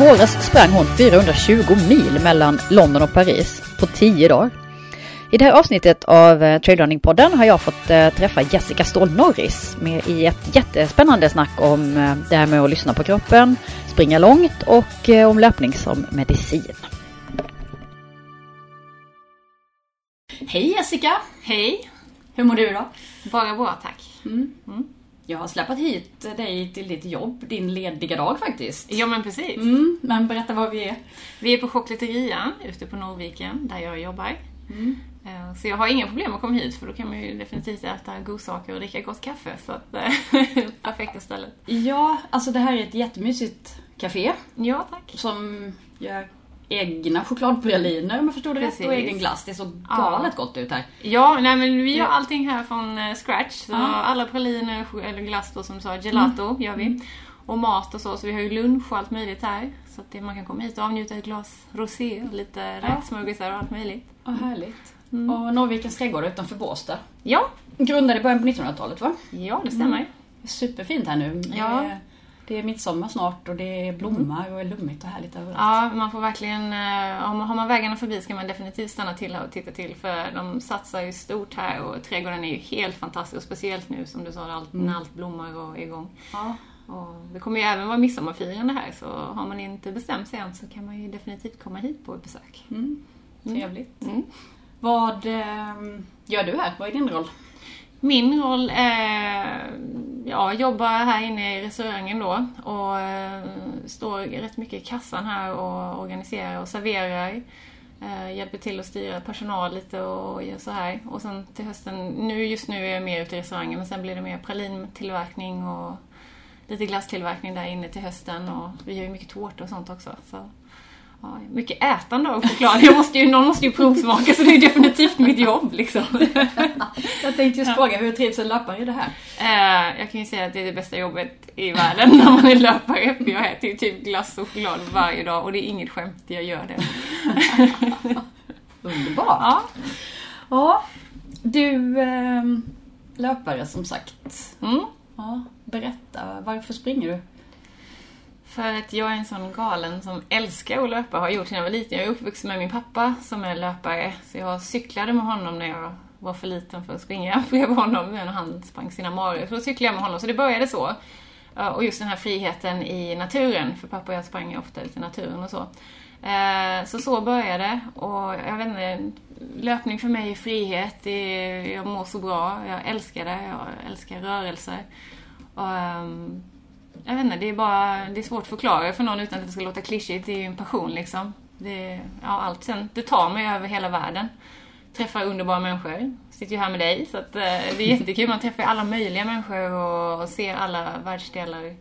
våras sprang hon 420 mil mellan London och Paris på 10 dagar. I det här avsnittet av eh, Trailrunning-podden har jag fått eh, träffa Jessica Ståhl Norris med i ett jättespännande snack om eh, det här med att lyssna på kroppen, springa långt och om löpning som medicin. Hej Jessica! Hej! Hur mår du idag? Bara bra tack. Mm. Mm. Jag har släpat hit dig till ditt jobb, din lediga dag faktiskt. Ja men precis. Mm. Men berätta var vi är. Vi är på Chockleterian ute på Norrviken där jag jobbar. Mm. Eh, så jag har inga problem att komma hit för då kan man ju definitivt äta godsaker och dricka gott kaffe. Så att, eh, perfekta stället. Ja, alltså det här är ett jättemysigt café. Ja, tack. Som gör egna chokladpraliner om jag förstod det rätt och egen glass. Det är så galet ja. gott ut här. Ja, nej men vi gör allting här från eh, scratch. Så ja. alla praliner, eller glass då som sa, gelato mm. gör vi. Mm. Och mat och så, så vi har ju lunch och allt möjligt här. Så att man kan komma hit och avnjuta ett glas rosé, lite ja. räksmörgåsar och allt möjligt. Ja, härligt. Mm. Och Norrvikens trädgård utanför Båstad. Ja. Grundad i början på 1900-talet va? Ja, det stämmer. Mm. Superfint här nu. Ja. Det är midsommar snart och det blommar och är lummigt och härligt överallt. Ja, man får verkligen... Eh, har man vägarna förbi ska man definitivt stanna till här och titta till för de satsar ju stort här och trädgården är ju helt fantastisk. Speciellt nu som du sa, allt, mm. när allt blommar och är igång. Ja. Och det kommer ju även vara midsommarfirande här så har man inte bestämt sig än så kan man ju definitivt komma hit på ett besök. Mm. mm. Trevligt. Mm. Vad eh, gör du här? Vad är din roll? Min roll är, ja, jobba här inne i restaurangen då och eh, står rätt mycket i kassan här och organiserar och serverar. Eh, hjälper till att styra personal lite och gör så här. Och sen till hösten, nu, just nu är jag mer ute i restaurangen men sen blir det mer pralintillverkning och lite glasstillverkning där inne till hösten och vi gör ju mycket tårta och sånt också. Så Ja, mycket ätande av choklad. Jag måste ju, någon måste ju provsmaka så det är definitivt mitt jobb liksom. jag tänkte just fråga, hur trivs en löpare i det här? Eh, jag kan ju säga att det är det bästa jobbet i världen när man är löpare. För jag äter ju typ glass och choklad varje dag och det är inget skämt, jag gör det. Underbart! Ja. ja. Du, eh, löpare som sagt. Mm. Ja, berätta, varför springer du? För att jag är en sån galen som älskar att löpa, har gjort sedan jag var liten. Jag är uppvuxen med min pappa som är löpare, så jag cyklade med honom när jag var för liten för att springa bredvid honom när han sprang sina maror. Så då cyklade jag med honom, så det började så. Och just den här friheten i naturen, för pappa och jag sprang ju ofta lite i naturen och så. Eh, så så började det och jag vet inte, löpning för mig är frihet, är, jag mår så bra, jag älskar det, jag älskar rörelse. Och, ehm, jag vet inte, det är bara det är svårt att förklara för någon utan att det ska låta klyschigt. Det är ju en passion liksom. Det, ja, allt sen, det tar mig över hela världen. Träffar underbara människor. Sitter ju här med dig så att, eh, det är jättekul. Man träffar alla möjliga människor och, och ser alla världsdelar.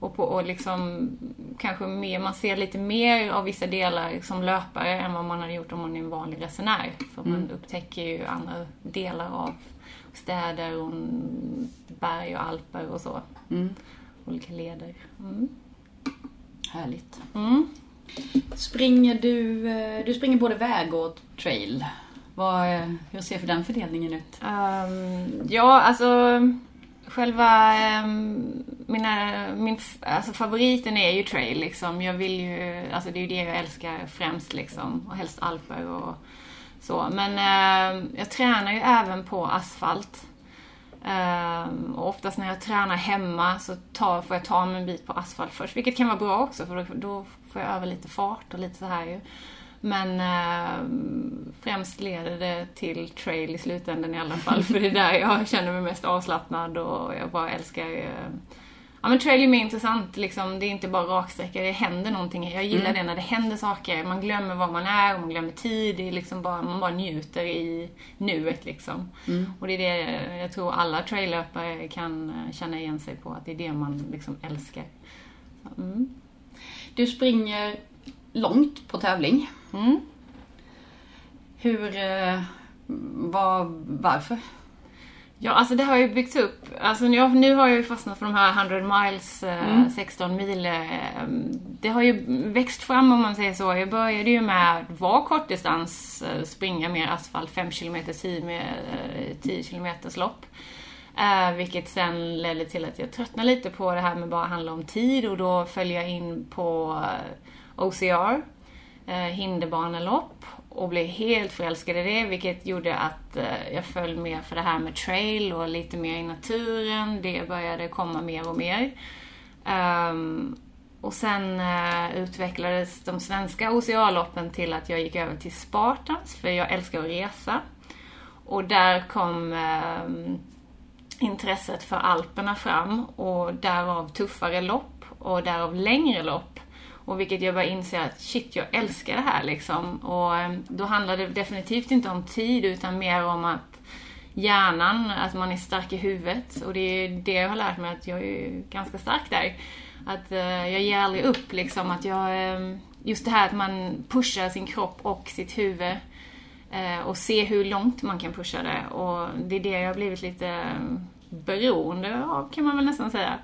Och, på, och liksom kanske mer, man ser lite mer av vissa delar som löpare än vad man hade gjort om man är en vanlig resenär. För man mm. upptäcker ju andra delar av städer och berg och alper och så. Mm olika leder. Mm. Härligt. Mm. Springer du, eh, du springer både väg och trail. Vad, eh, hur ser för den fördelningen ut? Um, ja, alltså själva um, mina, min alltså, favoriten är ju trail liksom. Jag vill ju, alltså det är ju det jag älskar främst liksom. Och helst alper och så. Men uh, jag tränar ju även på asfalt. Um, och oftast när jag tränar hemma så tar, får jag ta mig en bit på asfalt först, vilket kan vara bra också för då, då får jag öva lite fart och lite så här ju. Men uh, främst leder det till trail i slutändan i alla fall, för det är där jag känner mig mest avslappnad och jag bara älskar uh, Ja men trail är mer intressant liksom. Det är inte bara raksträcka, det händer någonting. Jag gillar mm. det när det händer saker. Man glömmer var man är, man glömmer tid. Det är liksom bara, man bara njuter i nuet liksom. Mm. Och det är det jag tror alla traillöpare kan eh, känna igen sig på, att det är det man liksom älskar. Så, mm. Du springer långt på tävling. Mm. Hur, eh, var, varför? Ja, alltså det har ju byggts upp. Alltså nu, nu har jag ju fastnat för de här 100 miles, eh, mm. 16 mil. Eh, det har ju växt fram om man säger så. Jag började ju med att vara kortdistans, eh, springa mer asfalt, 5 km tid med 10 km lopp. Vilket sen ledde till att jag tröttnade lite på det här med bara handla om tid och då följde jag in på OCR, hinderbanelopp och blev helt förälskad i det vilket gjorde att eh, jag föll mer för det här med trail och lite mer i naturen. Det började komma mer och mer. Um, och sen uh, utvecklades de svenska OCA-loppen till att jag gick över till Spartans, för jag älskar att resa. Och där kom um, intresset för Alperna fram och därav tuffare lopp och därav längre lopp. Och vilket jag bara inser att shit, jag älskar det här liksom. Och ehm, då handlar det definitivt inte om tid utan mer om att hjärnan, att man är stark i huvudet. Och det är det jag har lärt mig att jag är ganska stark där. Att eh, jag ger aldrig upp liksom. Att jag, ehm, just det här att man pushar sin kropp och sitt huvud. Eh, och se hur långt man kan pusha det. Och det är det jag har blivit lite ehm, beroende av kan man väl nästan säga.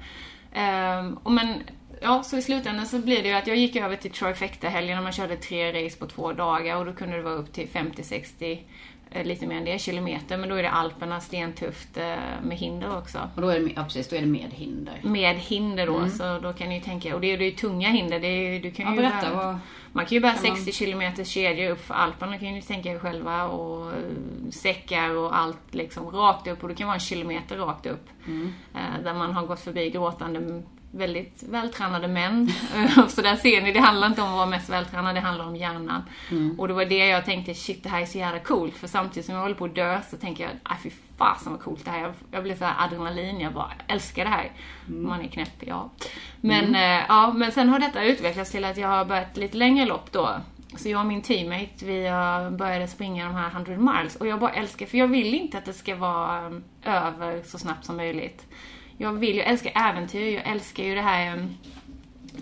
och men, ja, så i slutändan så blir det ju att jag gick över till trifecta-helgen och man körde tre race på två dagar och då kunde det vara upp till 50-60 Eh, lite mer än det, kilometer. Men då är det Alperna stentufft eh, med hinder också. Och då är det, ja, precis, då är det med hinder. Med hinder då, mm. så då kan ni ju tänka, och det är ju tunga hinder. Det är, du kan ja, ju berätta, bära, vad, man kan ju bära 60 km kedjor upp för Alperna kan ni tänka er själva och eh, säckar och allt liksom rakt upp och det kan vara en kilometer rakt upp. Mm. Där man har gått förbi gråtande väldigt vältränade män. så där ser ni, det handlar inte om att vara mest vältränad, det handlar om hjärnan. Mm. Och det var det jag tänkte, shit det här är så jävla coolt. För samtidigt som jag håller på att dö så tänker jag, aj fy fasen vad coolt det här är. Jag blir så adrenalin, jag bara älskar det här. Mm. Man är knäpp, ja. Men, mm. ja, men sen har detta utvecklats till att jag har börjat lite längre lopp då. Så jag och min teammate, vi började springa de här 100 miles. Och jag bara älskar, för jag vill inte att det ska vara eh, över så snabbt som möjligt jag vill, jag älskar äventyr, jag älskar ju det här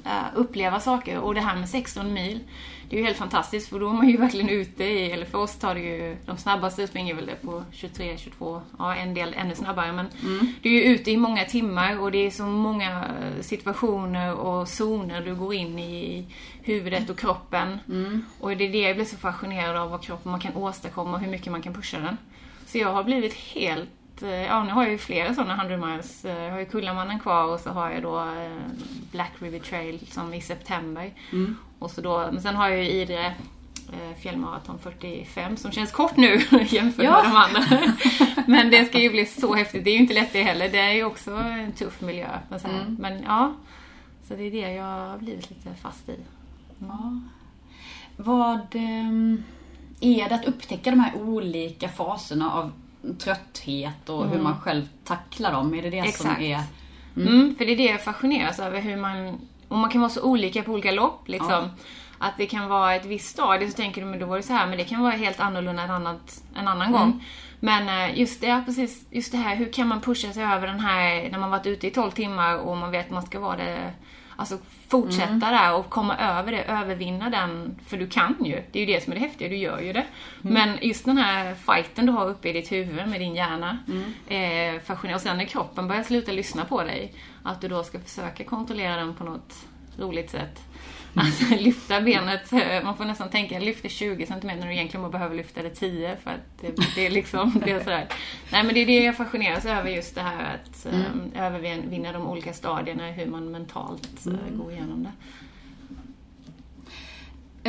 uh, uppleva saker och det här med 16 mil. Det är ju helt fantastiskt för då är man ju verkligen ute i, eller för oss tar det ju, de snabbaste springer väl det på 23, 22, ja en del ännu snabbare men mm. du är ju ute i många timmar och det är så många situationer och zoner du går in i huvudet och kroppen. Mm. Och det är det jag blir så fascinerad av vad kroppen man kan åstadkomma och hur mycket man kan pusha den. Så jag har blivit helt Eh, ja nu har jag ju flera sådana 100 miles. Eh, jag har ju Kullamannen kvar och så har jag då eh, Black River Trail som i september. Mm. Och så då, men sen har jag ju Idre fjällmaraton 45 som känns kort nu jämfört ja. med de andra. men det ska ju bli så häftigt. Det är ju inte lätt det heller. Det är ju också en tuff miljö. Men, så mm. men ja, så det är det jag har blivit lite fast i. Mm. Ja. Vad ehm, är det att upptäcka de här olika faserna av trötthet och mm. hur man själv tacklar dem? Är det det Exakt. som är... Mm. Mm, för det är det jag fascineras över hur man... Och man kan vara så olika på olika lopp liksom. Ja. Att det kan vara ett visst stadie så tänker du men då var det så här men det kan vara helt annorlunda en, annat, en annan gång. Mm. Men eh, just det, precis, just det här hur kan man pusha sig över den här när man varit ute i 12 timmar och man vet att man ska vara det Alltså fortsätta mm. där och komma över det, övervinna den. För du kan ju. Det är ju det som är det häftiga, du gör ju det. Mm. Men just den här fighten du har uppe i ditt huvud med din hjärna. Mm. Eh, fascinerande. Och sen när kroppen börjar sluta lyssna på dig. Att du då ska försöka kontrollera den på något roligt sätt. Alltså lyfta benet, man får nästan tänka lyfta 20 cm när du egentligen bara behöver lyfta det 10 för att det, det är liksom, det är sådär. Nej men det är det jag fascineras över just det här att mm. um, övervinna de olika stadierna, hur man mentalt uh, går igenom det.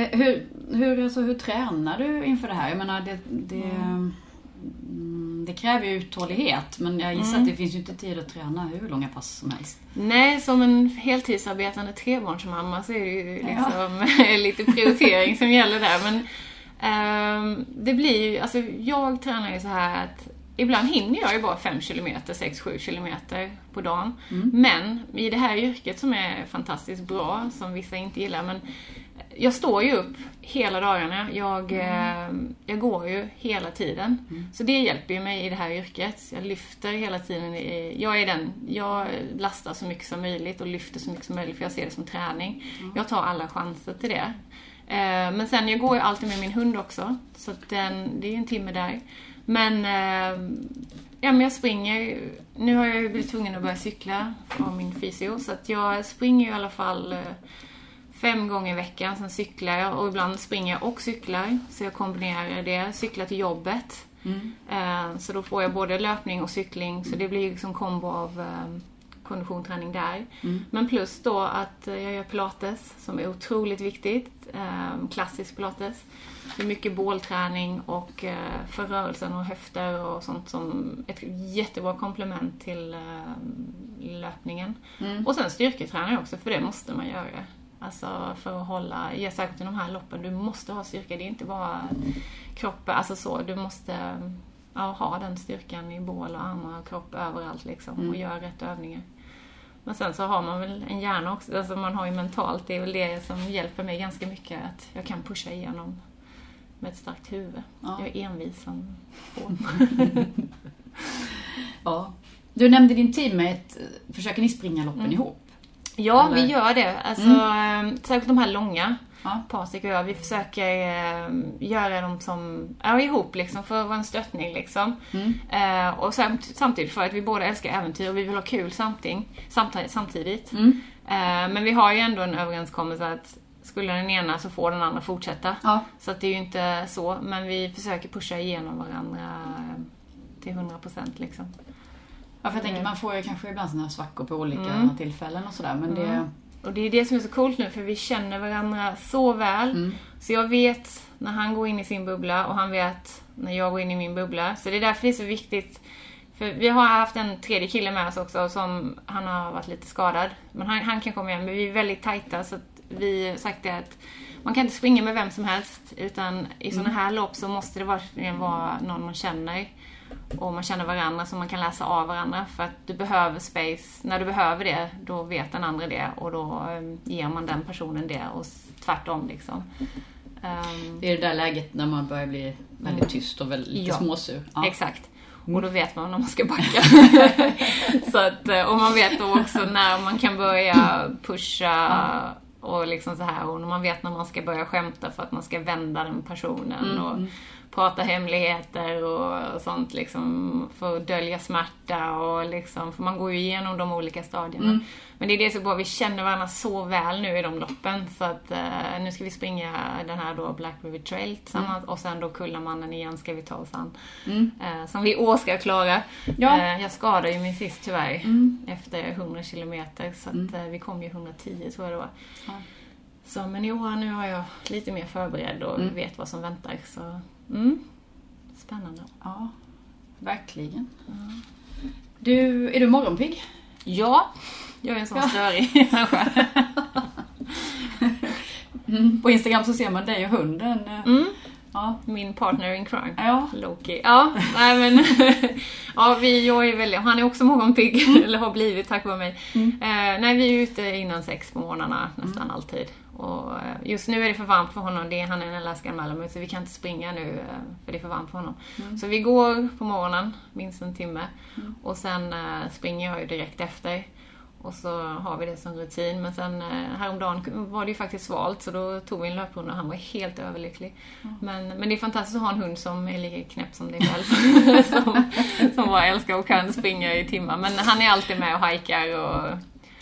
Eh, hur, hur, alltså, hur tränar du inför det här? Jag menar, det, det mm det kräver ju uthållighet men jag gissar mm. att det finns ju inte tid att träna hur långa pass som helst. Nej, som en heltidsarbetande trebarnsmamma så är det ju liksom ja. lite prioritering som gäller där. Men um, det blir ju, alltså jag tränar ju så här att Ibland hinner jag ju bara 5 km, 6-7 km på dagen. Mm. Men i det här yrket som är fantastiskt bra, som vissa inte gillar, men jag står ju upp hela dagarna. Jag, mm. eh, jag går ju hela tiden. Mm. Så det hjälper ju mig i det här yrket. Jag lyfter hela tiden. jag är den, jag lastar så mycket som möjligt och lyfter så mycket som möjligt för jag ser det som träning. Mm. Jag tar alla chanser till det. Eh, men sen, jag går ju alltid med min hund också. Så den, det är ju en timme där. Men, eh, ja men jag springer. Nu har jag ju blivit tvungen att börja cykla av min fysio. Så att jag springer ju i alla fall eh, fem gånger i veckan. Sen cyklar jag och ibland springer jag och cyklar. Så jag kombinerar det. Cyklar till jobbet. Eh, Så då får jag både löpning och cykling, så det blir liksom kombo av eh, kondition, träning där. Men plus då att eh, jag gör pilates som är otroligt viktigt. eh, Klassisk pilates. Det är mycket bålträning och eh, för rörelsen och höfter och sånt som ett jättebra komplement till eh, löpningen. Och sen styrketränar jag också, för det måste man göra. Alltså för att hålla, ja, särskilt i de här loppen, du måste ha styrka. Det är inte bara kroppen, alltså så. Du måste ja, ha den styrkan i bål och armar och kropp överallt liksom och göra rätt övningar. Men sen så har man väl en hjärna också, alltså man har ju mentalt, det är väl det som hjälper mig ganska mycket, att jag kan pusha igenom med ett starkt huvud. Ja. Jag är envis som få. Ja. Du nämnde din teammate, försöker ni springa loppen ihop? Ja, vi Eller? gör det. Alltså, eh, Särskilt de här långa. Ja. Patrik och jag, vi försöker eh, göra dem som, ja, ihop liksom för att vara en stöttning liksom. Eh, och samt, samtidigt för att vi båda älskar äventyr och vi vill ha kul samting, samtidigt. samtidigt. Mm. Eh, men vi har ju ändå en överenskommelse att skulle den ena så får den andra fortsätta. Ja. Så att det är ju inte så, men vi försöker pusha igenom varandra till 100% liksom. Ja, för jag tänker man får ju kanske ibland sådana här svackor på olika Mm. tillfällen och sådär men det... Och det är det som är så coolt nu för vi känner varandra så väl. Mm. Så jag vet när han går in i sin bubbla och han vet när jag går in i min bubbla. Så det är därför det är så viktigt. För vi har haft en tredje kille med oss också som han har varit lite skadad. Men han, han kan komma igen. Men vi är väldigt tajta så att vi har sagt det att man kan inte springa med vem som helst. Utan i sådana här lopp så måste det verkligen vara någon man känner. Och man känner varandra så man kan läsa av varandra. För att du behöver space. När du behöver det, då vet den andra det. Och då eh, ger man den personen det. Och tvärtom liksom. Ehm, Det är det där läget när man börjar bli väldigt tyst och väldigt lite Ja. småsur. Ja. Exakt. Och då vet man när man ska backa. så att, eh, och man vet då också när man kan börja pusha och liksom så här. Och man vet när man ska börja skämta för att man ska vända den personen. Och prata hemligheter och sånt liksom. För att dölja smärta och liksom. För man går ju igenom de olika stadierna. Men det är det som är bra, vi känner varandra så väl nu i de loppen. Så att eh, nu ska vi springa den här då Black River Trail tillsammans. Och sen då Kullamannen igen ska vi ta oss an. Eh, som vi i år ska klara. Ja. Eh, jag skadade ju mig sist tyvärr. Efter 100 kilometer. Så att eh, vi kom ju 110 tror jag det var. Ja. Så men i år nu har jag lite mer förberedd och vet vad som väntar. Så mm. Spännande. Ja, verkligen. Du, är du morgonpigg? Ja, jag är en sån störig människa. På Instagram så ser man dig och hunden. Mm. Ja. Min partner in crime. Ja. Loki. Ja, nej men... ja, vi, jag är väldigt... Han är också morgonpigg, eller har blivit tack vare mig. Eh, nej, vi är ute innan sex på morgnarna nästan alltid. Och eh, just nu är det för varmt för honom. Det är, han är en Alaskan Malamute, så vi kan inte springa nu eh, för det är för varmt för honom. Så vi går på morgonen, minst en timme. Och sen eh, springer jag ju direkt efter. Och så har vi det som rutin. Men sen häromdagen var det ju faktiskt svalt så då tog vi en löprunda och han var helt överlycklig. Men, men det är fantastiskt att ha en hund som är lika knäpp som dig själv. som, som bara älskar och kan springa i timmar. Men han är alltid med och hajkar och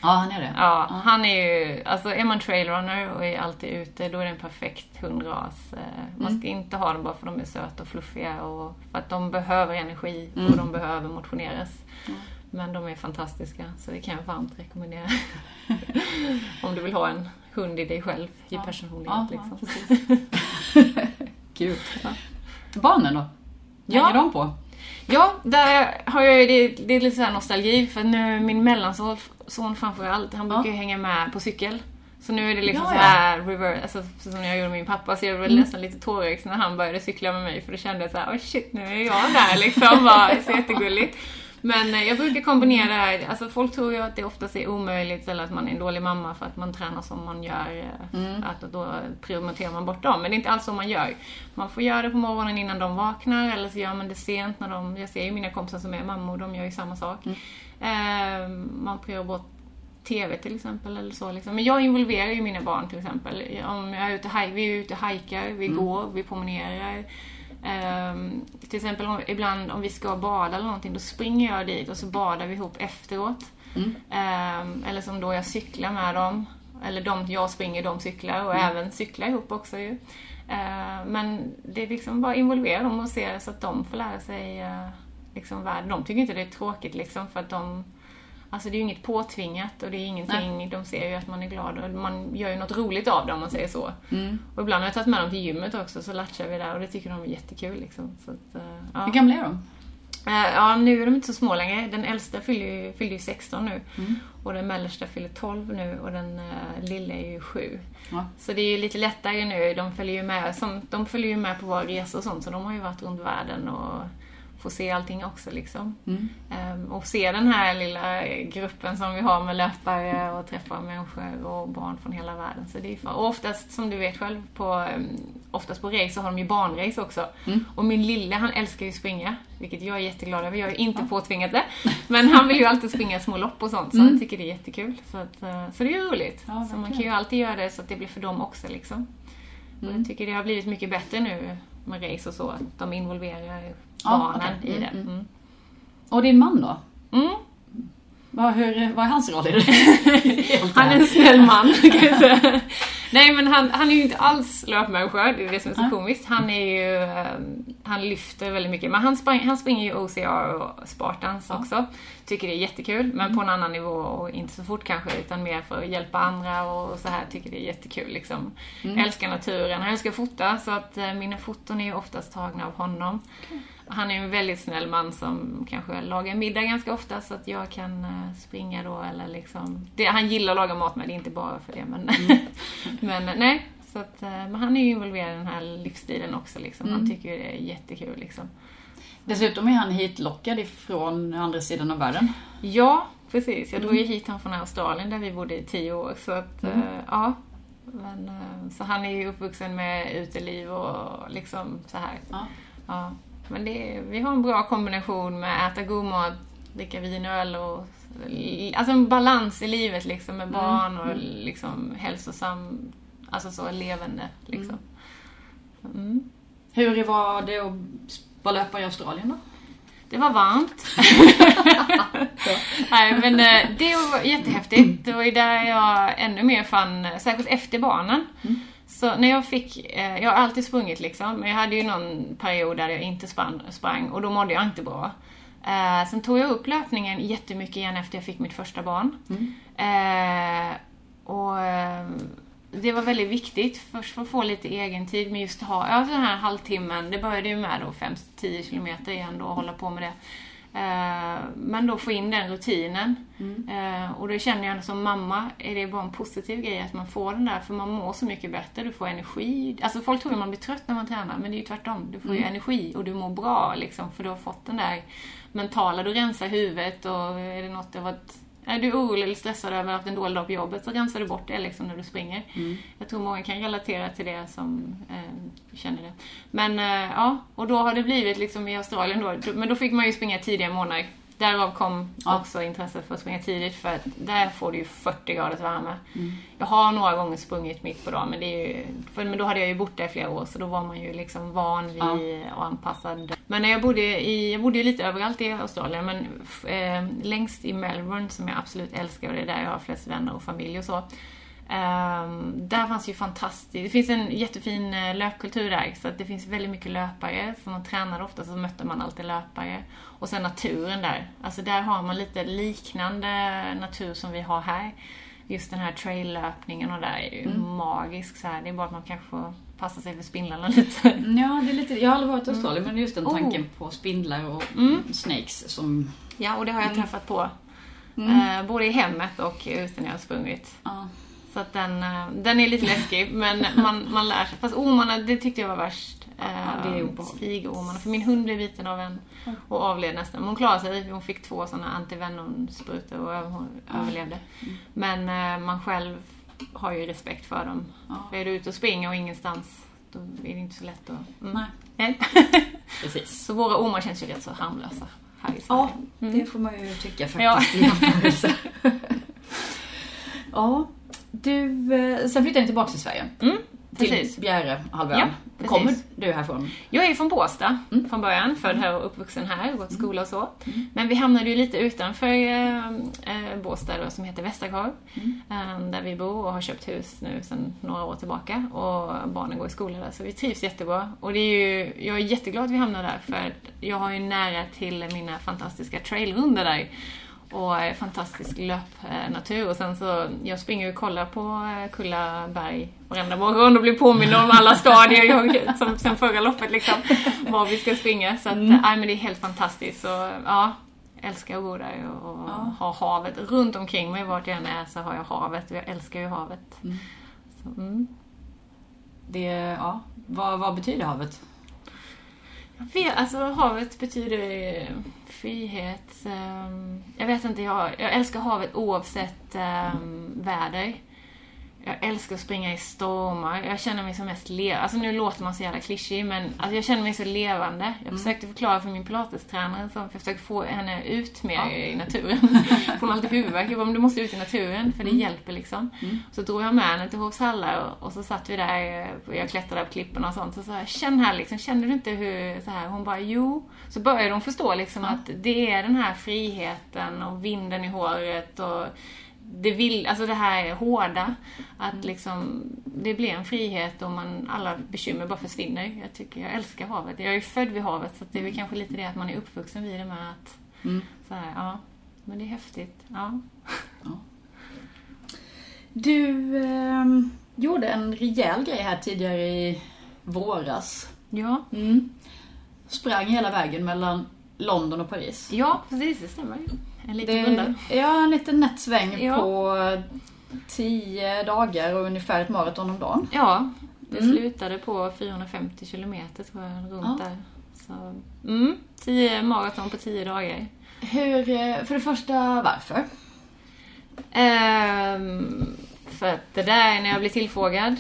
Ja, han är det. Ja, han är ju, alltså är man trailrunner och är alltid ute, då är det en perfekt hundras. Eh, Man ska inte ha dem bara för att de är söta och fluffiga och för att de behöver energi och de behöver motioneras. Men de är fantastiska, så det kan jag varmt rekommendera. Om du vill ha en hund i dig själv, i personlighet Ja, liksom. ja, precis. Kul. Barnen då? Ja. Hänger de på? Ja, där har jag det, det är lite så här nostalgi för nu min mellanson son framförallt, han brukar ju hänga med på cykel. Så nu är det liksom Ja, ja. här reverse, alltså så som jag gjorde med min pappa, så jag blev nästan lite tårögd när han började cykla med mig för då kände jag så här, oh shit nu är jag där liksom, bara, så jättegulligt. Men eh, jag brukar kombinera det här, alltså folk tror ju att det oftast är omöjligt eller att man är en dålig mamma för att man tränar som man gör. eh, Att då prioriterar man bort dem. Men det är inte alls så man gör. Man får göra det på morgonen innan de vaknar eller så gör man det sent när de, jag ser ju mina kompisar som är mammor, de gör ju samma sak. Eh, man prioriterar bort TV till exempel eller så. Liksom. Men jag involverar ju mina barn till exempel. Om jag är ute, vi är ute och hajkar, vi går, vi promenerar. Ehm, till exempel om, ibland om vi ska bada eller någonting, då springer jag dit och så badar vi ihop efteråt. Ehm, eller som då jag cyklar med dem. Eller de, jag springer, de cyklar och även cyklar ihop också ju. Eh, men det är liksom bara involvera dem och se så att de får lära sig eh, liksom världen. De tycker inte det är tråkigt liksom för att de Alltså det är ju inget påtvingat och det är ingenting, Nej. de ser ju att man är glad och man gör ju något roligt av det om man säger så. Mm. Och ibland har jag tagit med dem till gymmet också så latchar vi där och det tycker de är jättekul liksom. Så att, uh, ja. Hur gamla är de? Uh, ja, nu är de inte så små längre. Den äldsta fyller ju, fyller ju 16 nu. Mm. Och den mellersta fyller 12 nu och den uh, lilla är ju 7. Ja. Så det är ju lite lättare nu. De följer ju med, som, de följer ju med på våra resor och sånt så de har ju varit runt världen och få se allting också. Liksom. Mm. Um, och se den här lilla gruppen som vi har med löpare och träffa människor och barn från hela världen. Så det är och oftast, som du vet själv, på, um, oftast på race så har de ju barnrace också. Mm. Och min lille han älskar ju springa, vilket jag är jätteglad över. Jag är inte ja. påtvingat det. Men han vill ju alltid springa små lopp och sånt, så mm. han tycker det är jättekul. Så, att, uh, så det är roligt. Ja, så man kan ju alltid göra det så att det blir för dem också. Liksom. Mm. Och jag tycker det har blivit mycket bättre nu med race och så. De involverar barnen ja, okay. i det. Mm, mm. Och din man då? Mm. Vad, hur, vad är hans roll i det? han är en snäll man, kan jag säga. Nej men han, han är ju inte alls löpmänniska, det är det som är så komiskt. Han är ju, um, han lyfter väldigt mycket. Men han, spring, han springer ju OCR och Spartans ja. också. Tycker det är jättekul, men mm. på en annan nivå och inte så fort kanske, utan mer för att hjälpa andra och så här. Tycker det är jättekul liksom. Mm. Älskar naturen, han älskar att fota, så att uh, mina foton är ju oftast tagna av honom. Okay. Han är en väldigt snäll man som kanske lagar middag ganska ofta så att jag kan uh, springa då eller liksom... Det, han gillar att laga mat med, det är inte bara för det men... Mm. men nej, så att, uh, men han är ju involverad i den här livsstilen också liksom. Mm. Han tycker det är jättekul liksom. Dessutom är han hitlockad ifrån andra sidan av världen. Ja, precis. Jag drog ju mm. hit honom från Australien där vi bodde i tio år så att, mm. uh, ja. Men, så han är ju uppvuxen med uteliv och liksom så här. Ja. ja. Men det, vi har en bra kombination med att äta god mat, dricka vin och öl och Alltså en balans i livet liksom med mm. barn och liksom hälsosam, alltså så levande liksom. Mm. mm. Hur var det att vara löpare i Australien då? Det var varmt. Nej men eh, det var jättehäftigt. Det var ju där jag ännu mer fann, särskilt efter barnen. Mm. Så när jag fick, eh, jag har alltid sprungit liksom, men jag hade ju någon period där jag inte sprang, sprang och då mådde jag inte bra. Eh, sen tog jag upp löpningen jättemycket igen efter jag fick mitt första barn. Mm. Eh, och eh, det var väldigt viktigt först för att få lite egen tid med just att ha, ja den här halvtimmen, det började ju med då 5-10 kilometer igen då och hålla på med det. Eh, men då få in den rutinen. Mm. Eh, och det känner jag som mamma, är det bara en positiv grej att man får den där, för man mår så mycket bättre, du får energi. Alltså folk tror att man blir trött när man tränar, men det är ju tvärtom. Du får mm. ju energi och du mår bra liksom, för du har fått den där mentala, du rensar huvudet och är det något du har varit är du orolig eller stressad över att ha haft en dålig dag på jobbet så rensar du bort det liksom när du springer. Mm. Jag tror många kan relatera till det som eh, känner det. Men eh, ja, och då har det blivit liksom i Australien då, men då fick man ju springa tidiga månader. Därav kom ja. också intresset för att springa tidigt för där får du ju 40 graders värme. Mm. Jag har några gånger sprungit mitt på dagen men, det är ju, för, men då hade jag ju bott där i flera år så då var man ju liksom van vid ja. och anpassad. Men när jag bodde i, jag bodde ju lite överallt i Australien men eh, längst i Melbourne som jag absolut älskar och det är där jag har flest vänner och familj och så. Um, där fanns ju fantastiskt, det finns en jättefin uh, löpkultur där så att det finns väldigt mycket löpare. Så man tränade ofta så mötte man alltid löpare. Och sen naturen där. Alltså där har man lite liknande natur som vi har här. Just den här traillöpningen och där är ju mm. magisk så här. Det är bara att man kanske får passa sig för spindlarna lite. Ja, det är lite, jag har aldrig varit i Australien mm. men just den tanken oh. på spindlar och mm. snakes som... Ja, och det har jag mm. träffat på. Uh, både i hemmet och ute när jag har sprungit. Ja. Så att den, eh, den är lite läskig, men man, man lär sig. Fast ormarna, det tyckte jag var värst. Ja, det är ehm, Spigormarna. För min hund blev biten av en och avled nästan. Men hon klarade sig. Hon fick två sådana antivenomsprutor och hon överlevde. Mm. Men eh, man själv har ju respekt för dem. Ja. För är du ute och springer och ingenstans, då är det inte så lätt att... Mm. Nej. Precis. Så våra ormar känns ju rätt så harmlösa här i Sverige. Ja, mm. det får man ju tycka faktiskt ja. ja. Du, eh, sen flyttade ni tillbaka till Sverige. Mm. till precis. Bjärehalvön. Ja, precis. Kommer du härifrån? Jag är från Båstad Mm. från början, född här och uppvuxen här, gått skola och så. Men vi hamnade ju lite utanför eh, Båstad då, som heter Västerkorv. Mm. Eh, där vi bor och har köpt hus nu sedan några år tillbaka. Och barnen går i skola där, så vi trivs jättebra. Och det är ju, jag är jätteglad att vi hamnade där, för jag har ju nära till mina fantastiska trailrundor där. Och fantastisk löpnatur. Och sen så, jag springer och kollar på eh, Kullaberg varenda morgon och blir påmind om alla stadier jag, som sen förra loppet liksom. Var vi ska springa. Så att, Mm. nej, men det är helt fantastiskt. Så ja, älskar att gå där och, och Ja. ha havet runt omkring mig. Vart jag än är så har jag havet och jag älskar ju havet. Mm. Så, mm. Det, ja, vad, vad betyder havet? Jag vet, alltså havet betyder frihet. Ehm, jag vet inte, jag, jag älskar havet oavsett um, väder. Jag älskar att springa i stormar. Jag känner mig som mest levande. Alltså nu låter man så jävla klyschig men alltså, jag känner mig så levande. Jag försökte förklara för min pilatestränare, så jag försökte få henne ut mer Ja. i naturen. Hon har alltid huvudvärk. Jag bara, men du måste ut i naturen för det hjälper liksom. Mm. Så drog jag med henne till Hovshallar och, och så satt vi där, eh, och jag klättrade på klipporna och sånt. Så sa jag, känn här liksom, känner du inte hur, så här? Hon bara, jo. Så började hon förstå liksom Ja. att det är den här friheten och vinden i håret och det vill, alltså det här hårda. Att liksom, det blir en frihet och man, alla bekymmer bara försvinner. Jag tycker, jag älskar havet. Jag är ju född vid havet så det är väl kanske lite det att man är uppvuxen vid det med att, Mm. så här, ja. Men det är häftigt. Ja. Du ehm, gjorde en rejäl grej här tidigare i våras. Ja, Mm. Sprang hela vägen mellan London och Paris. ja precis, det stämmer. En liten Det, runda. ja, en liten nätt sväng Ja. på tio dagar och ungefär ett maraton om dagen. Ja, det Mm. slutade på 450 kilometer tror jag, runt Ja. där. Så, mm, 10 maraton på 10 dagar. Hur, eh, för det första, varför? Ehm, för att det där, när jag blev tillfrågad,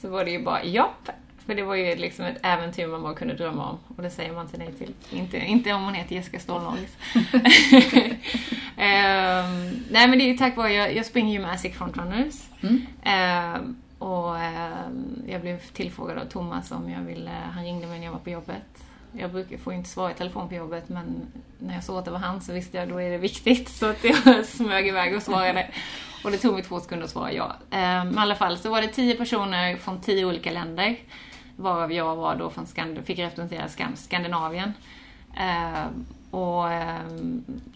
så var det ju bara japp. För det var ju liksom ett äventyr man bara kunde drömma om. Och det säger man inte nej till. Inte, inte om hon heter Jessica Ståhl-Norris. Ehm, nej men det är ju tack vare, jag, jag springer ju med Asic Frontrunners. Mm. Ehm, och ehm, jag blev tillfrågad av Thomas om jag ville, han ringde mig när jag var på jobbet. Jag brukar, får ju inte svara i telefon på jobbet men när jag såg att det var han så visste jag då är det viktigt. Så att jag smög iväg och svarade. Och det tog mig två sekunder att svara ja. Men i alla fall så var det tio personer från tio olika länder. Varav jag var då från Skand- fick representera Skand Skandinavien. Eh, och, eh,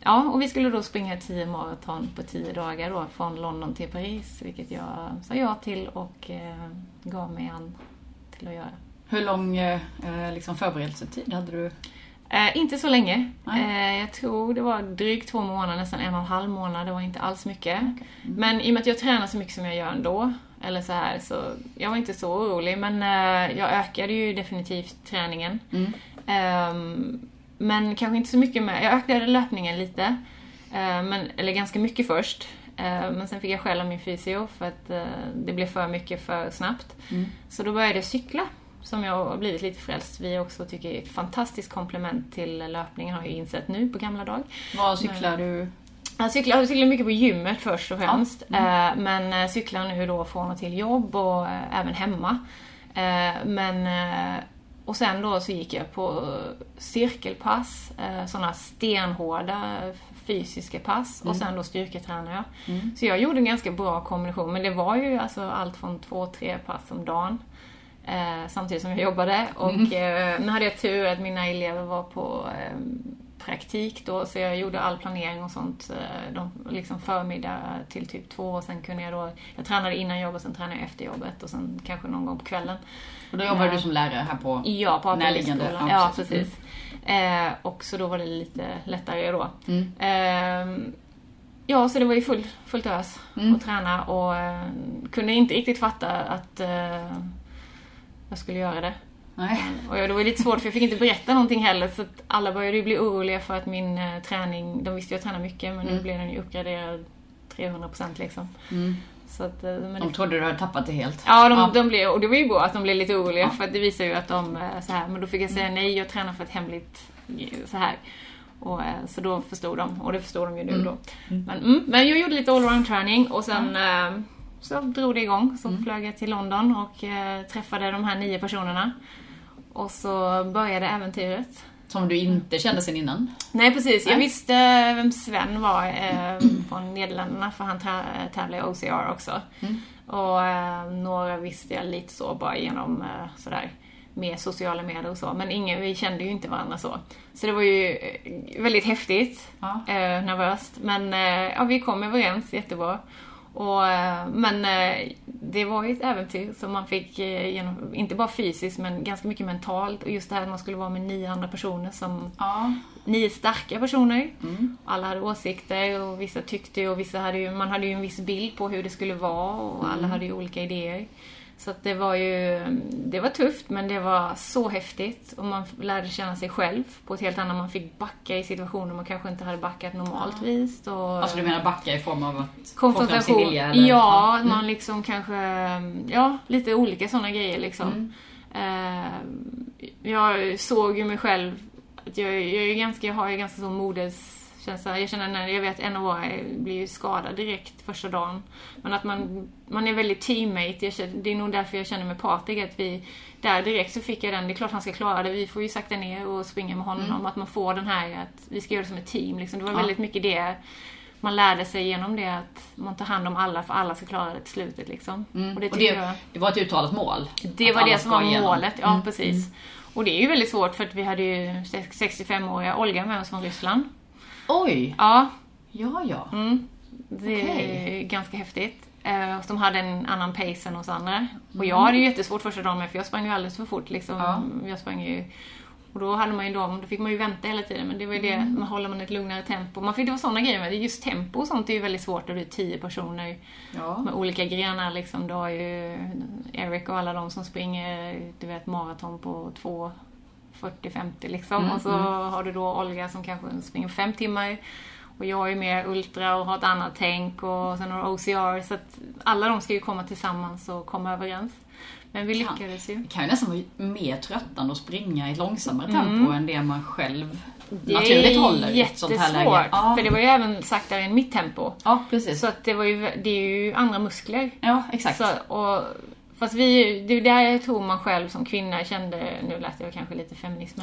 ja, och vi skulle då springa 10 maraton på 10 dagar då, från London till Paris, vilket jag sa ja till och eh, gav mig an till att göra. Hur lång eh, eh liksom förberedelsetid hade du? Eh, inte så länge. Eh, jag tror det var drygt två månader, nästan en och en halv månad. Det var inte alls mycket. Men i och med att jag tränar så mycket som jag gör ändå, eller så här, så jag var inte så orolig. Men eh, jag ökade ju definitivt träningen. Mm. Ehm, men kanske inte så mycket med, jag ökade löpningen lite. Eh, men, eller ganska mycket först. Eh, men sen fick jag skäll av min fysio för att eh, det blev för mycket för snabbt. Mm. Så då började jag cykla. Som jag har blivit lite frälst vid också tycker är ett fantastiskt komplement till löpningen har jag insett nu på gamla dag. Vad cyklar du? Jag cyklar, jag cyklar mycket på gymmet först och främst. Ja. Mm. Eh, Men eh, cyklar nu då från och till jobb och eh, även hemma. Men, och sen då så gick jag på cirkelpass, sådana stenhårda fysiska pass och sen då styrketränade jag. Mm. Så jag gjorde en ganska bra kombination men det var ju alltså allt från två, tre pass om dagen. Eh, samtidigt som jag jobbade. Och eh, nu hade jag tur att mina elever var på eh, praktik då, så jag gjorde all planering och sånt. Eh, de, liksom förmiddag till typ två och sen kunde jag då, jag tränade innan jobbet, sen tränade jag efter jobbet och sen kanske någon gång på kvällen. Och då jobbar Eh, du som lärare här på... Ja, på Närliggande, ja, Ja, precis. precis. Eh, och så då var det lite lättare då. Mm. Ehm, ja, så det var ju full, fullt ös Mm. att träna och eh, kunde inte riktigt fatta att eh, jag skulle göra det. Nej. Och det var lite svårt för jag fick inte berätta någonting heller så att alla började ju bli oroliga för att min eh, träning, de visste ju att jag tränade mycket men nu Mm. blev den ju uppgraderad 300% liksom. Mm. Så att, eh, men De trodde du hade tappat det helt. ja, de, Ja. de blev, och det var ju bra att de blev lite oroliga Ja. för att det visar ju att de eh, så här, men då fick jag säga nej, jag tränar för ett hemligt eh, så här. Och, eh, så då förstod de, och det förstod de ju nu Mm. då. Mm. Men, mm, men jag gjorde lite allround träning och sen eh, så drog det igång. Så flög jag till London och eh, träffade de här nio personerna. Och så började äventyret. Som du inte kände sen innan? Nej precis, jag Nej. visste vem Sven var eh, från Nederländerna för han tä- tävlar i OCR också. Och eh, några visste jag lite så bara genom eh, sådär med sociala medier och så. Men ingen, vi kände ju inte varandra så. Så det var ju eh, väldigt häftigt. Ja. Eh, nervöst. Men eh, ja, vi kom överens jättebra. Och, eh, men eh, det var ju ett äventyr som man fick, eh, genom, inte bara fysiskt men ganska mycket mentalt. Och just det här att man skulle vara med nio andra personer som Ja. nio starka personer. Mm. Alla hade åsikter och vissa tyckte och vissa hade ju, man hade ju en viss bild på hur det skulle vara och Mm. alla hade ju olika idéer. Så att det var ju, det var tufft men det var så häftigt och man lärde känna sig själv på ett helt annat, man fick backa i situationer man kanske inte hade backat normalt vis. Och, Alltså du menar backa i form av att få fram sin konfrontation. vilja? Eller? Ja, Mm. man liksom kanske, ja, lite olika sådana grejer liksom. Mm. Eh, jag såg ju mig själv, att jag, jag, är ganska, jag har ju ganska så modeskänsla. Jag känner när jag vet en av er blir ju skadad direkt första dagen. Men att man, man är väldigt teammate. Känner, det är nog därför jag känner med Patrik att vi, där direkt så fick jag den, det är klart han ska klara det. Vi får ju sakta ner och springa med honom. Att man får den här att vi ska göra det som ett team. Liksom. Det var Ja. väldigt mycket det man lärde sig genom det att man tar hand om alla för alla ska klara det till slutet liksom. Mm. Och det Och det, jag... det var ett uttalat mål? Det var det som var igenom. målet, ja Mm. precis. Och det är ju väldigt svårt för att vi hade ju 65-åriga Olga med oss från Ryssland. Oj! Ja, Ja, ja. mm. det är Okej. ganska häftigt. Eh, De hade en annan pace än oss andra. Och Mm. jag hade ju jättesvårt första dagen med för jag sprang ju alldeles för fort liksom. Ja. Jag sprang ju... Och då hade man ju dem, då fick man ju vänta hela tiden. Men det var ju det, Mm. man håller man ett lugnare tempo. Man fick, det var sådana grejer med det. Just tempo och sånt är ju väldigt svårt när du är tio personer ja. med olika grenar liksom. Du har ju Eric och alla de som springer, du vet, maraton på 2 40-50 liksom. Mm, och så har du då Olga som kanske springer fem timmar. Och jag är mer ultra och har ett annat tänk och sen har du OCR. Så att alla de ska ju komma tillsammans och komma överens. Men vi lyckades ju. Det kan ju nästan vara mer tröttande att springa i ett långsammare tempo än det man själv Mm. Det naturligt är håller i ett sånt här jättesvårt. läge. Ja. För det var ju även saktare än mitt tempo. ja, precis. Så att det var ju, det är ju andra muskler. Ja, exakt. Så, och, fast vi, det är där jag tror man själv som kvinna kände, nu lät jag kanske lite feminism,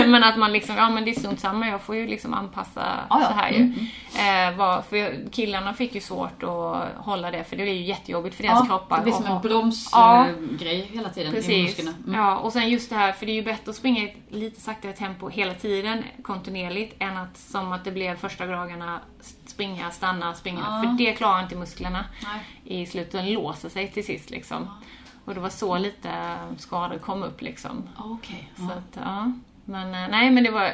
men, men att man liksom, ja men det är strunt samma, jag får ju liksom anpassa Ja, ja. så här ju. Mm, Eh, var, för killarna fick ju svårt att hålla det, för det är ju jättejobbigt för deras ja, kroppar. det blir som en bromsgrej Ja. hela tiden i Precis. musklerna. Mm. Ja, och sen just det här, för det är ju bättre att springa i ett lite saktare tempo hela tiden, kontinuerligt, än att som att det blev första dagarna springa, stanna, springa. Ja. För det klarar inte musklerna Nej. i slutet. Den låser sig till sist liksom. Och det var så lite skador kom upp liksom. Okej. Så att, ja. Men eh, nej, men det var...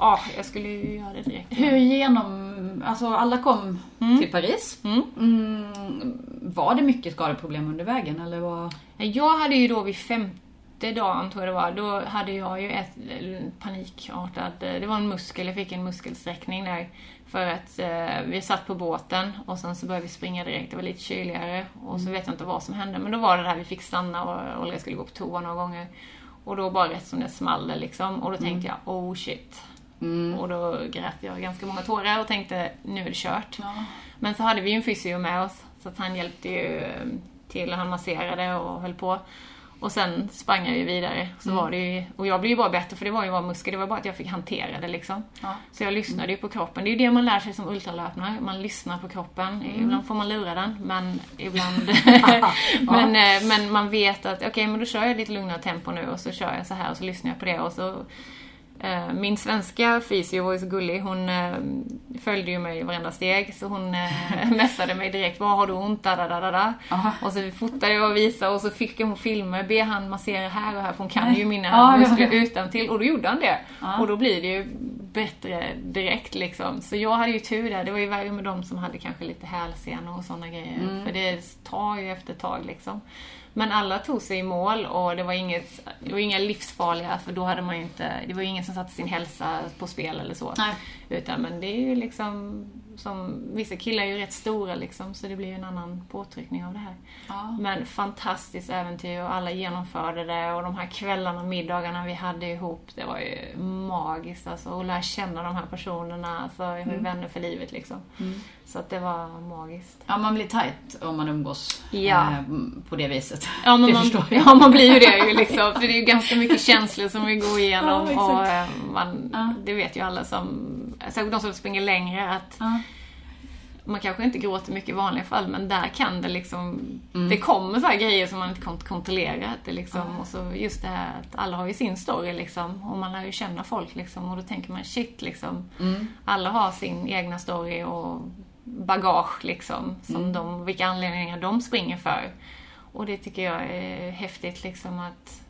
Ja, jag skulle ju göra det direkt. Hur genom... Alltså alla kom till Paris. Mm. Mm, var det mycket skadeproblem under vägen eller var... Jag hade ju då vid femte dagen, tror jag det var, då hade jag ju ett eh, panikartad... eh, Det var en muskel, jag fick en muskelsträckning där. För att eh, vi satt på båten och sen så började vi springa direkt, det var lite kyligare. Och så vet jag inte vad som hände, men då var det där vi fick stanna och Olga skulle gå på toa några gånger. Och då bara rätt som det small det liksom. Och då tänkte jag, oh shit. Och då grät jag ganska många tårar och tänkte, nu är det kört. Ja. Men så hade vi ju en fysio med oss, så att han hjälpte ju eh, till. Han masserade och höll på. Och sen sprang jag ju vidare. Så Mm. var det ju, och jag blev ju bara bättre för det var ju bara muskler, det var bara att jag fick hantera det liksom. Ja. Så jag lyssnade ju på kroppen. Det är ju det man lär sig som ultralöpare. Man lyssnar på kroppen. Mm. Ibland får man lura den, men ibland... men, eh, men man vet att okej, men då kör jag lite lugnare tempo nu och så kör jag så här och så lyssnar jag på det och så Min svenska fysio var ju så gullig. Hon eh, följde ju mig i varenda steg. Så hon eh, messade mig direkt. Var har du ont? Da, da, da, da. Och så fotade jag och visade och så fick hon filmer. Be han massera här och här för hon kan ju mina muskler ja. utan till Och då gjorde han det. Ja. Och då blir det ju bättre direkt liksom. Så jag hade ju tur där. Det var ju värre med de som hade kanske lite hälsenor och sådana grejer. Mm. För det tar ju efter ett tag liksom. Men alla tog sig i mål och det var, inget, det var inga livsfarliga, för då hade man ju inte, det var ju ingen som satte sin hälsa på spel eller så. Nej. Utan men det är ju liksom som, vissa killar är ju rätt stora liksom, så det blir ju en annan påtryckning av det här. Ja. Men fantastiskt äventyr och alla genomförde det och de här kvällarna och middagarna vi hade ihop, det var ju magiskt alltså. Och lära känna de här personerna, alltså jag har ju vänner för livet liksom. Mm. Så att det var magiskt. Ja, man blir tight om man umgås Ja. eh, på det viset. Ja, men det man, förstår jag. ja, man blir ju det ju liksom. För det är ju ganska mycket känslor som vi går igenom. Ja, och eh, man. Det vet ju alla som, särskilt de som springer längre, att Ja. man kanske inte gråter mycket i vanliga fall, men där kan det liksom, Mm. det kommer så här grejer som man inte kan kontrollera. Att det liksom, Och så just det här att alla har ju sin story liksom, och man lär ju känna folk liksom, och då tänker man shit liksom, Mm. alla har sin egna story och bagage liksom, som Mm. de, vilka anledningar de springer för. Och det tycker jag är häftigt liksom att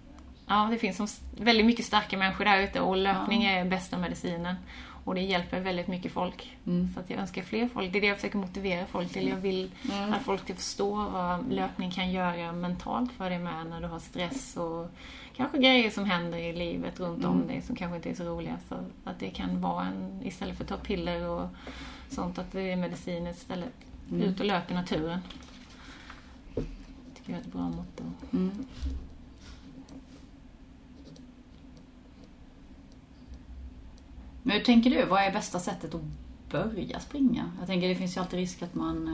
Ja, det finns väldigt mycket starka människor där ute och löpning är bästa medicinen. Och det hjälper väldigt mycket folk. Mm. Så att jag önskar fler folk. Det är det jag försöker motivera folk till. Jag vill Mm. att folk ska förstå vad löpning kan göra mentalt för dig med när du har stress och kanske grejer som händer i livet runt om Mm. dig som kanske inte är så roliga. Så att det kan vara en, istället för att ta piller och sånt, att det är medicin istället. Mm. Ut och löp i naturen. Tycker jag är ett bra motto. Men hur tänker du? Vad är bästa sättet att börja springa? Jag tänker det finns ju alltid risk att man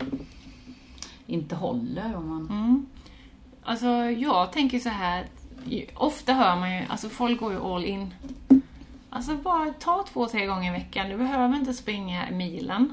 eh, inte håller om man... Mm. Alltså jag tänker så här, ofta hör man ju, alltså folk går ju all in. Alltså bara ta två, tre gånger i veckan. Du behöver inte springa milen.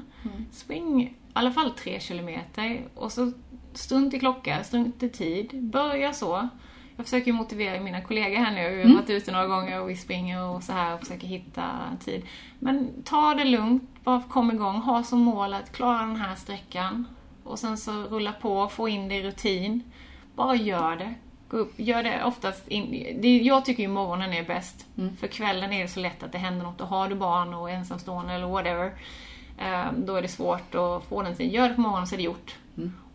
Spring i alla fall tre kilometer och så stund till klocka, stund till tid. Börja så. Jag försöker motivera mina kollegor här nu. Vi har varit ute några gånger och vi springer och så här och försöker hitta tid. Men ta det lugnt, bara kom igång. Ha som mål att klara den här sträckan. Och sen så rulla på, få in det i rutin. Bara gör det. Gå upp, gör det oftast in, det, Jag tycker ju morgonen är bäst. För kvällen är det så lätt att det händer något. Och har du barn och ensamstående eller whatever. eh, Då är det svårt att få den tiden. Gör det på morgonen så är det gjort.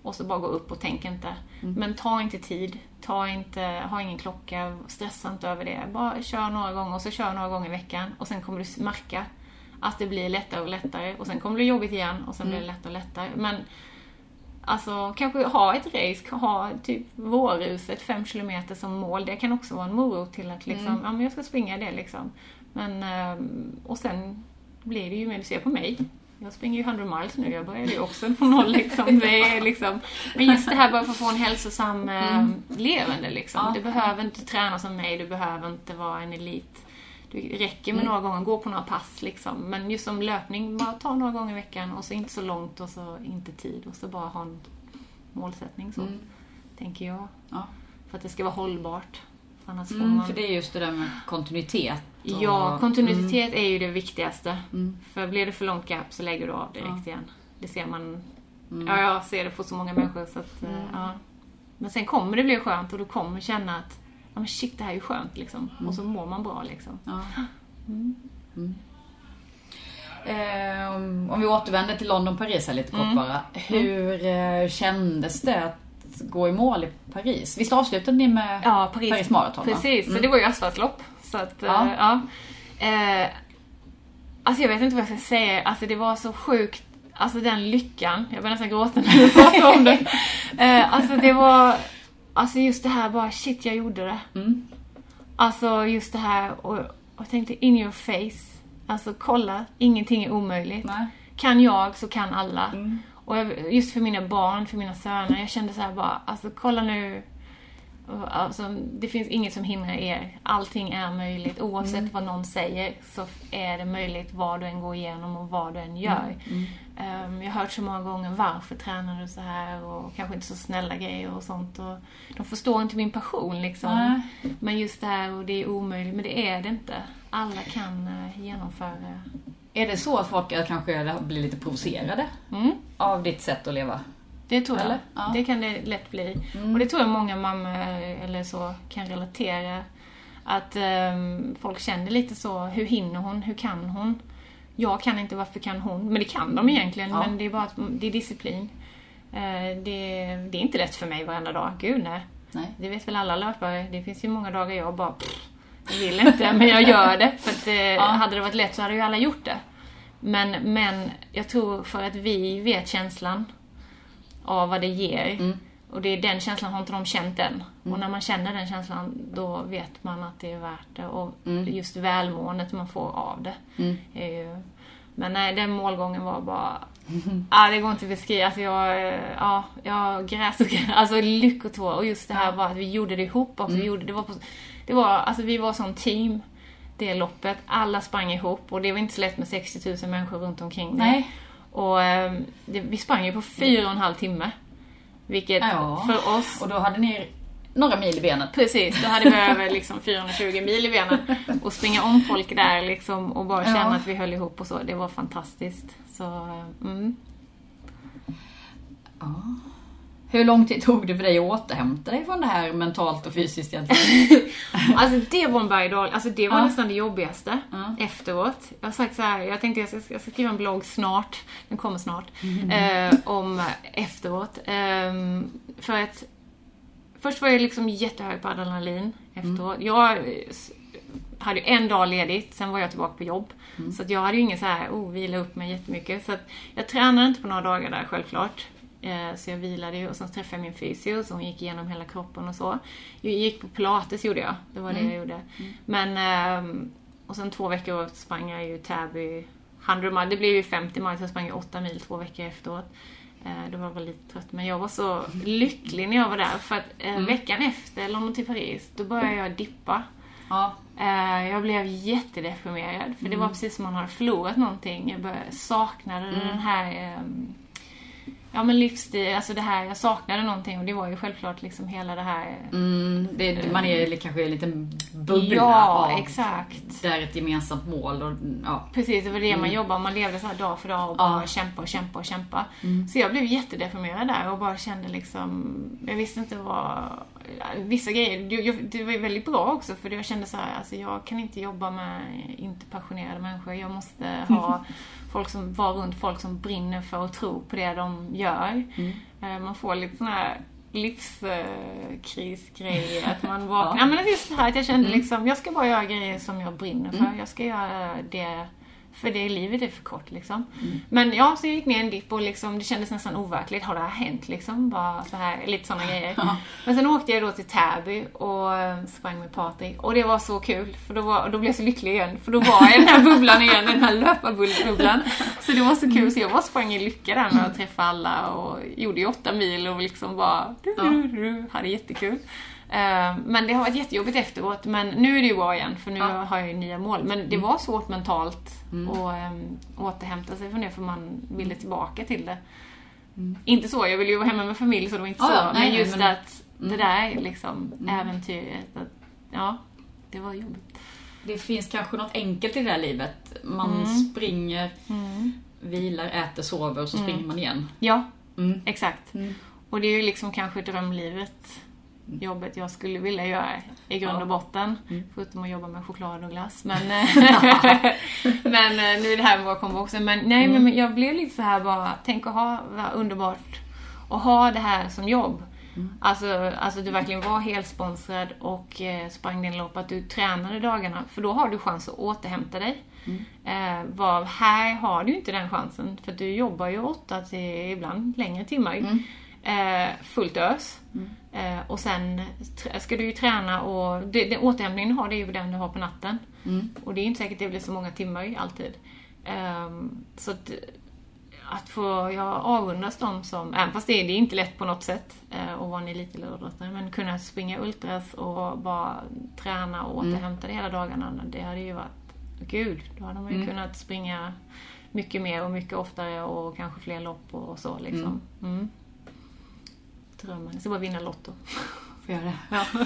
Och så bara gå upp och tänk inte. Men ta inte tid. Ta inte, ha ingen klocka. Stressa inte över det. Bara kör några gånger och så kör några gånger i veckan. Och sen kommer du märka att det blir lättare och lättare. Och sen kommer det bli jobbigt igen och sen blir det lättare och lättare. Men Alltså kanske ha ett race, ha typ vårruset 5 km som mål. Det kan också vara en morot till att liksom, ja men jag ska springa det liksom. Men, ehm, och sen blir det ju, men du ser på mig. Jag springer ju 100 miles nu, jag börjar ju också från noll liksom. Det är liksom. Men just det här bara för att få en hälsosam eh, levande liksom. Ja. Du behöver inte träna som mig, du behöver inte vara en elit. Det räcker med några gånger, gå på några pass liksom. Men just som löpning, bara ta några gånger i veckan och så inte så långt och så inte tid och så bara ha en målsättning så. Mm. Tänker jag. Ja. För att det ska vara hållbart. För annars Mm, man... för det är just det där med kontinuitet. och- Ja, kontinuitet är ju det viktigaste. Mm. För blir det för långt gap så lägger du av direkt Ja. igen. Det ser man. Mm. Ja, jag ser det på så många människor så att, eh, ja. Men sen kommer det bli skönt och du kommer känna att ja, men shit, det här är ju skönt liksom. Och så mår man bra liksom. Ja. Mm. Eh, om- om vi återvänder till London-Paris här lite kort Mm. bara. Hur eh, kändes det att gå i mål i Paris? Visst avslutade ni med Ja, Paris, Paris Marathon? Precis, så Mm. det var ju asfaltlopp. Så att, Ja. ja. ja. Eh, alltså jag vet inte vad jag ska säga. Alltså det var så sjukt. Alltså den lyckan. Jag börjar nästan gråta när du pratar om det. Eh, alltså det var... Alltså just det här bara, shit jag gjorde det. Mm. Alltså just det här och, och jag tänkte in your face. Alltså kolla, ingenting är omöjligt. Nej. Kan jag så kan alla. Mm. Och jag, just för mina barn, för mina söner, jag kände så här bara, alltså kolla nu. Alltså, det finns inget som hindrar er. Allting är möjligt. Oavsett Mm. vad någon säger så är det möjligt vad du än går igenom och vad du än gör. Mm. Ehm, jag har hört så många gånger varför tränar du så här och kanske inte så snälla grejer och sånt. Och de förstår inte min passion liksom. Men just det här och det är omöjligt, men det är det inte. Alla kan eh, genomföra. Är det så att folk kanske blir lite provocerade Mm. av ditt sätt att leva? Det tror jag. Ja. Det kan det lätt bli. Mm. Och det tror jag många mammor eller så kan relatera. Att ehm, folk känner lite så, hur hinner hon? Hur kan hon? Jag kan inte, varför kan hon? Men det kan de egentligen, Ja. men det är bara att, det är disciplin. Eh, det, det är inte lätt för mig varenda dag, gud nej. Nej. Det vet väl alla löpare. Det finns ju många dagar jag bara pff, jag vill inte, men jag gör det. För att eh, Ja. hade det varit lätt så hade ju alla gjort det. Men, men jag tror för att vi vet känslan av vad det ger. Och det är den känslan har inte de känt än. Och när man känner den känslan då vet man att det är värt det. Och just välmåendet man får av det. Är ju, men nej, den målgången var bara... Ja, det går inte att beskriva. Alltså jag, ja, jag gräs och gräs. Alltså lyckotår. Och just det här var att vi gjorde det ihop också. Vi gjorde, det var, på, det var, alltså vi var som team. Det loppet. Alla sprang ihop och det var inte så lätt med 60 000 människor runt omkring det. Nej. Och eh, det, vi sprang ju på fyra och en halv timme. Vilket Ja. för oss Och då hade ni några mil i benet. Precis, då hade vi över liksom 420 mil i benen. Och springa om folk där liksom och bara känna Ja. att vi höll ihop och så. Det var fantastiskt. Så, mm. Hur lång tid tog det för dig att återhämta dig från det här mentalt och fysiskt egentligen? Alltså det var en berg Alltså det var Ja. nästan det jobbigaste Ja. efteråt. Jag har sagt så här, jag tänkte jag ska, jag ska skriva en blogg snart, den kommer snart, Mm. eh, om efteråt. Ehm, för att först var jag liksom jättehög på adrenalin efteråt. Mm. Jag eh, hade ju en dag ledigt, sen var jag tillbaka på jobb. Mm. Så att jag hade ju ingen så här, oh, vila upp mig jättemycket. Så att jag tränade inte på några dagar där självklart. Eh, Så jag vilade ju och sen träffade jag min fysio så hon gick igenom hela kroppen och så. Jag gick på pilates gjorde jag, det var det jag gjorde. Men, ehm, och sen två veckor sprang jag ju Täby 100 mile. Det blev ju 50 mile så jag sprang ju 8 mil två veckor efteråt. Eh, Då var jag väl lite trött men jag var så lycklig när jag var där för att eh, veckan efter London till Paris då började jag dippa. Ja. Jag blev jättedeprimerad för det var precis som man hade förlorat någonting. Jag började, saknade den här ehm, Ja men livsstil, alltså det här, jag saknade någonting och det var ju självklart liksom hela det här Mm, det, man är li- kanske i en liten bubbla Ja, av exakt. där ett gemensamt mål och ja. Precis, det var det man jobbade Man levde så här dag för dag och bara Ja. kämpa och kämpa och kämpa. Så jag blev jättedeprimerad där och bara kände liksom... Jag visste inte vad... Vissa grejer, det- var ju väldigt bra också för jag kände så här, alltså jag kan inte jobba med inte passionerade människor. Jag måste ha folk som, vara runt folk som brinner för och tror på det de gör. Eh, Man får lite sån här livskrisgrej, att man vaknar. Ja. men just det här att jag kände liksom, jag ska bara göra grejer som jag brinner för. Jag ska göra det, för det livet är för kort liksom. Men ja, så jag gick ner en dipp och liksom, det kändes nästan overkligt. Har det här hänt liksom? Bara så här, lite sådana grejer. Men sen åkte jag då till Täby och eh, sprang med Patrik. Och det var så kul, för då, var, då blev jag så lycklig igen. För då var jag i den här bubblan igen, den här löparbubblan. Så det var så kul, så jag bara sprang i lycka där med att träffa alla och gjorde ju åtta mil och liksom bara du, du, du, hade jättekul. Eh, Men det har varit jättejobbigt efteråt, men nu är det ju bra igen för nu Ja. har jag ju nya mål. Men det var svårt mentalt att um, återhämta sig från det för man ville tillbaka till det. Inte så, jag ville ju vara hemma med familj så det var inte Ja, så. ja, nej, men just men- att det där liksom, äventyret. Att, ja, det var jobbigt. Det finns kanske något enkelt i det här livet. Man Mm. springer, vilar, äter, sover och så springer man igen. Ja, Mm. exakt. Mm. Och det är ju liksom kanske drömlivet. Jobbet jag skulle vilja göra i grund och botten. Förutom att jobba med choklad och glass. Men, men eh, nu är det här med vår kombo också. Men nej, men jag blev lite så här bara, tänk att ha, vad underbart att ha det här som jobb. Alltså, alltså du verkligen var helt sponsrad och eh, sprang din lopp, att du tränade dagarna. För då har du chans att återhämta dig. Eh, var, här har du inte den chansen, för du jobbar ju åtta till ibland längre timmar. Eh, fullt ös. Eh, och sen ska du ju träna och det, det, återhämtningen du har det är ju den du har på natten. Och det är inte säkert det blir så många timmar alltid. Ehm, så att, att få, jag avundas dem som, även fast det är, det är inte lätt på något sätt eh, att vara en elitidrottare, men kunna springa ultras och bara träna och återhämta det hela dagarna, det hade ju varit, gud, då hade man ju kunnat springa mycket mer och mycket oftare och kanske fler lopp och så liksom. Mm. Drömmen, jag ska bara vinna Lotto. Får göra det. Ja.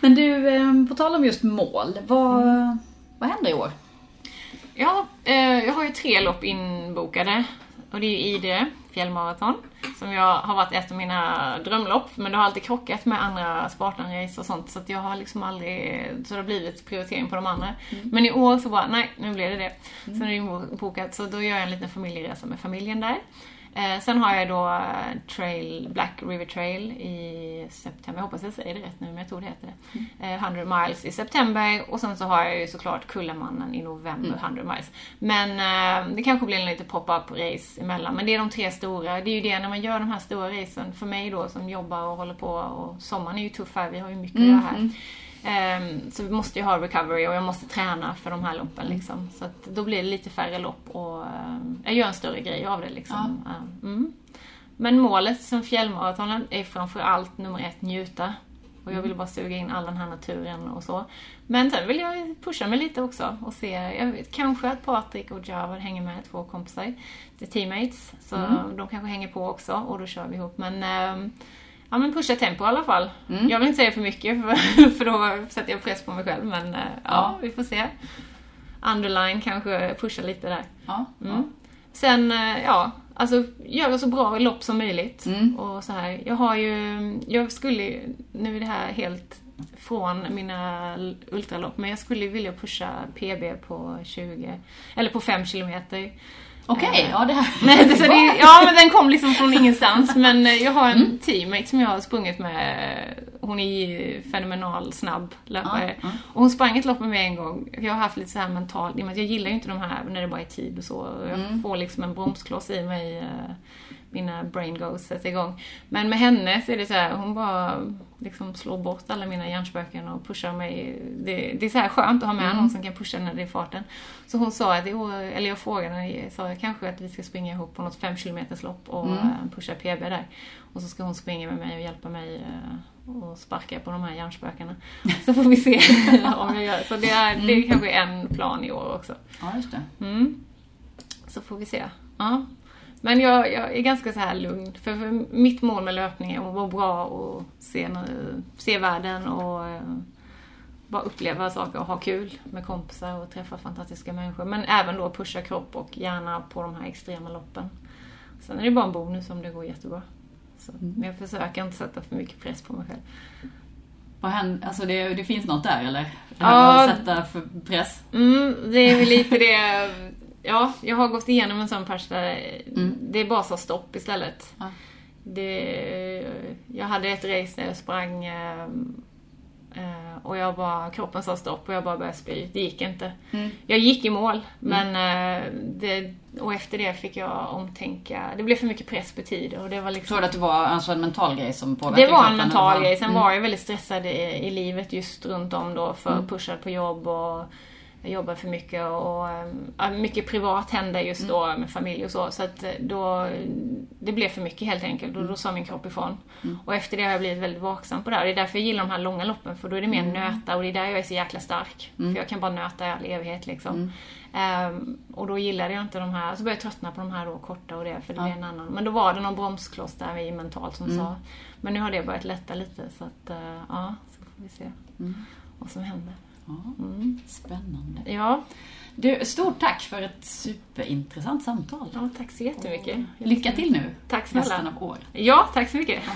Men du, eh, på tal om just mål. Vad, vad händer i år? Ja, eh, jag har ju tre lopp inbokade. Och det är ju Idre fjällmaraton. Som jag har varit ett av mina drömlopp. Men det har alltid krockat med andra Spartan-race och sånt. Så jag har liksom aldrig... Så det har blivit prioritering på de andra. Men i år så bara, nej, nu blev det det. Sen är det inbokat. Så då gör jag en liten familjeresa med familjen där. Eh, sen har jag då eh, Trail, Black River Trail i september. Jag hoppas jag säger det rätt nu, men jag tror det heter det. Eh, 100 miles i september och sen så har jag ju såklart Kullamannen i november, 100 miles. Men eh, det kanske blir en lite pop-up race emellan. Men det är de tre stora. Det är ju det när man gör de här stora racen. För mig då som jobbar och håller på och sommaren är ju tuff här. Vi har ju mycket att göra här. Ehm, så vi måste ju ha recovery och jag måste träna för de här loppen liksom. Så att då blir det lite färre lopp och ehm, jag gör en större grej av det liksom. Ehm, Mm. Men målet som fjällmaratonen är framförallt nummer ett, njuta. Och jag vill bara suga in all den här naturen och så. Men sen vill jag pusha mig lite också och se, jag vet, kanske att Patrik och Javad hänger med, två kompisar. Det är teammates, så de kanske hänger på också och då kör vi ihop. Men ehm, Ja men pusha tempo i alla fall. Jag vill inte säga för mycket för, för då sätter jag press på mig själv men eh, ja, Ja. vi får se. Underline kanske pusha lite där. Ja, Mm. Sen, eh, ja, alltså göra så bra lopp som möjligt. Mm. Och så här. Jag har ju, jag skulle nu är det här helt från mina ultralopp, men jag skulle vilja pusha PB på 20, eller på 5 kilometer. Okej, ja det här... Men, det, så det, ja, men den kom liksom från ingenstans. Men eh, jag har en Mm. teammate som jag har sprungit med. Hon är fenomenal snabb löpare. Ja, ja. Och hon sprang ett lopp med mig en gång. Jag har haft lite så här mentalt, jag gillar ju inte de här när det bara är tid och så. Jag Mm. får liksom en bromskloss i mig. Mina brain goes sätter igång. Men med henne så är det så här, hon bara liksom slår bort alla mina hjärnspöken och pushar mig. Det, det är så här skönt att ha med någon som kan pusha när det är farten. Så hon sa att, eller jag frågade henne, jag sa kanske att vi ska springa ihop på något 5 km lopp och Mm. eh, pusha PB där. Och så ska hon springa med mig och hjälpa mig eh, och sparka på de här hjärnspökena. Så får vi se om jag gör. Så det är, det är kanske en plan i år också. Ja, just det. Mm. Så får vi se. Ja. Men jag, jag är ganska så här lugn. För, för mitt mål med löpning är att vara bra och se, se världen och eh, bara uppleva saker och ha kul med kompisar och träffa fantastiska människor. Men även då pusha kropp och hjärna på de här extrema loppen. Sen är det bara en bonus om det går jättebra. Så, Men jag försöker inte sätta för mycket press på mig själv. Vad händer, alltså det, det finns något där eller? Det Ja. här med att sätta för press? Mm, det är väl lite det. Ja, jag har gått igenom en sån patch där Mm. det bara sa stopp istället. Ja. Det, jag hade ett race där jag sprang eh, eh, och jag bara, kroppen sa stopp och jag bara började spy. Det gick inte. Mm. Jag gick i mål, men eh, det, och efter det fick jag omtänka. Det blev för mycket press på tid och det var liksom... Tror du att det var alltså en mental grej som påverkade Det var en mental grej. Sen Mm. var jag väldigt stressad i, i livet just runt om då för Mm. pushad på jobb och jag jobbar för mycket och ehm, ja, mycket privat hände just Mm. då med familj och så. Så att eh, då, det blev för mycket helt enkelt och Mm. då sa min kropp ifrån. Och efter det har jag blivit väldigt vaksam på det här. Det är därför jag gillar de här långa loppen för då är det mer Mm. nöta och det är där jag är så jäkla stark. För jag kan bara nöta i all evighet liksom. Mm. Ehm, och då gillade jag inte de här, så började jag tröttna på de här då korta och det, för det Ja. blev en annan. Men då var det någon bromskloss där i mentalt som Mm. sa. Men nu har det börjat lätta lite så att, eh, ja, så får vi se Mm. vad som händer. Ja, Mm. spännande. Ja, Du, stort tack för ett superintressant samtal. ja, tack så jättemycket. Lycka till nu Tack resten snälla. av året. Ja, tack så mycket. Ja.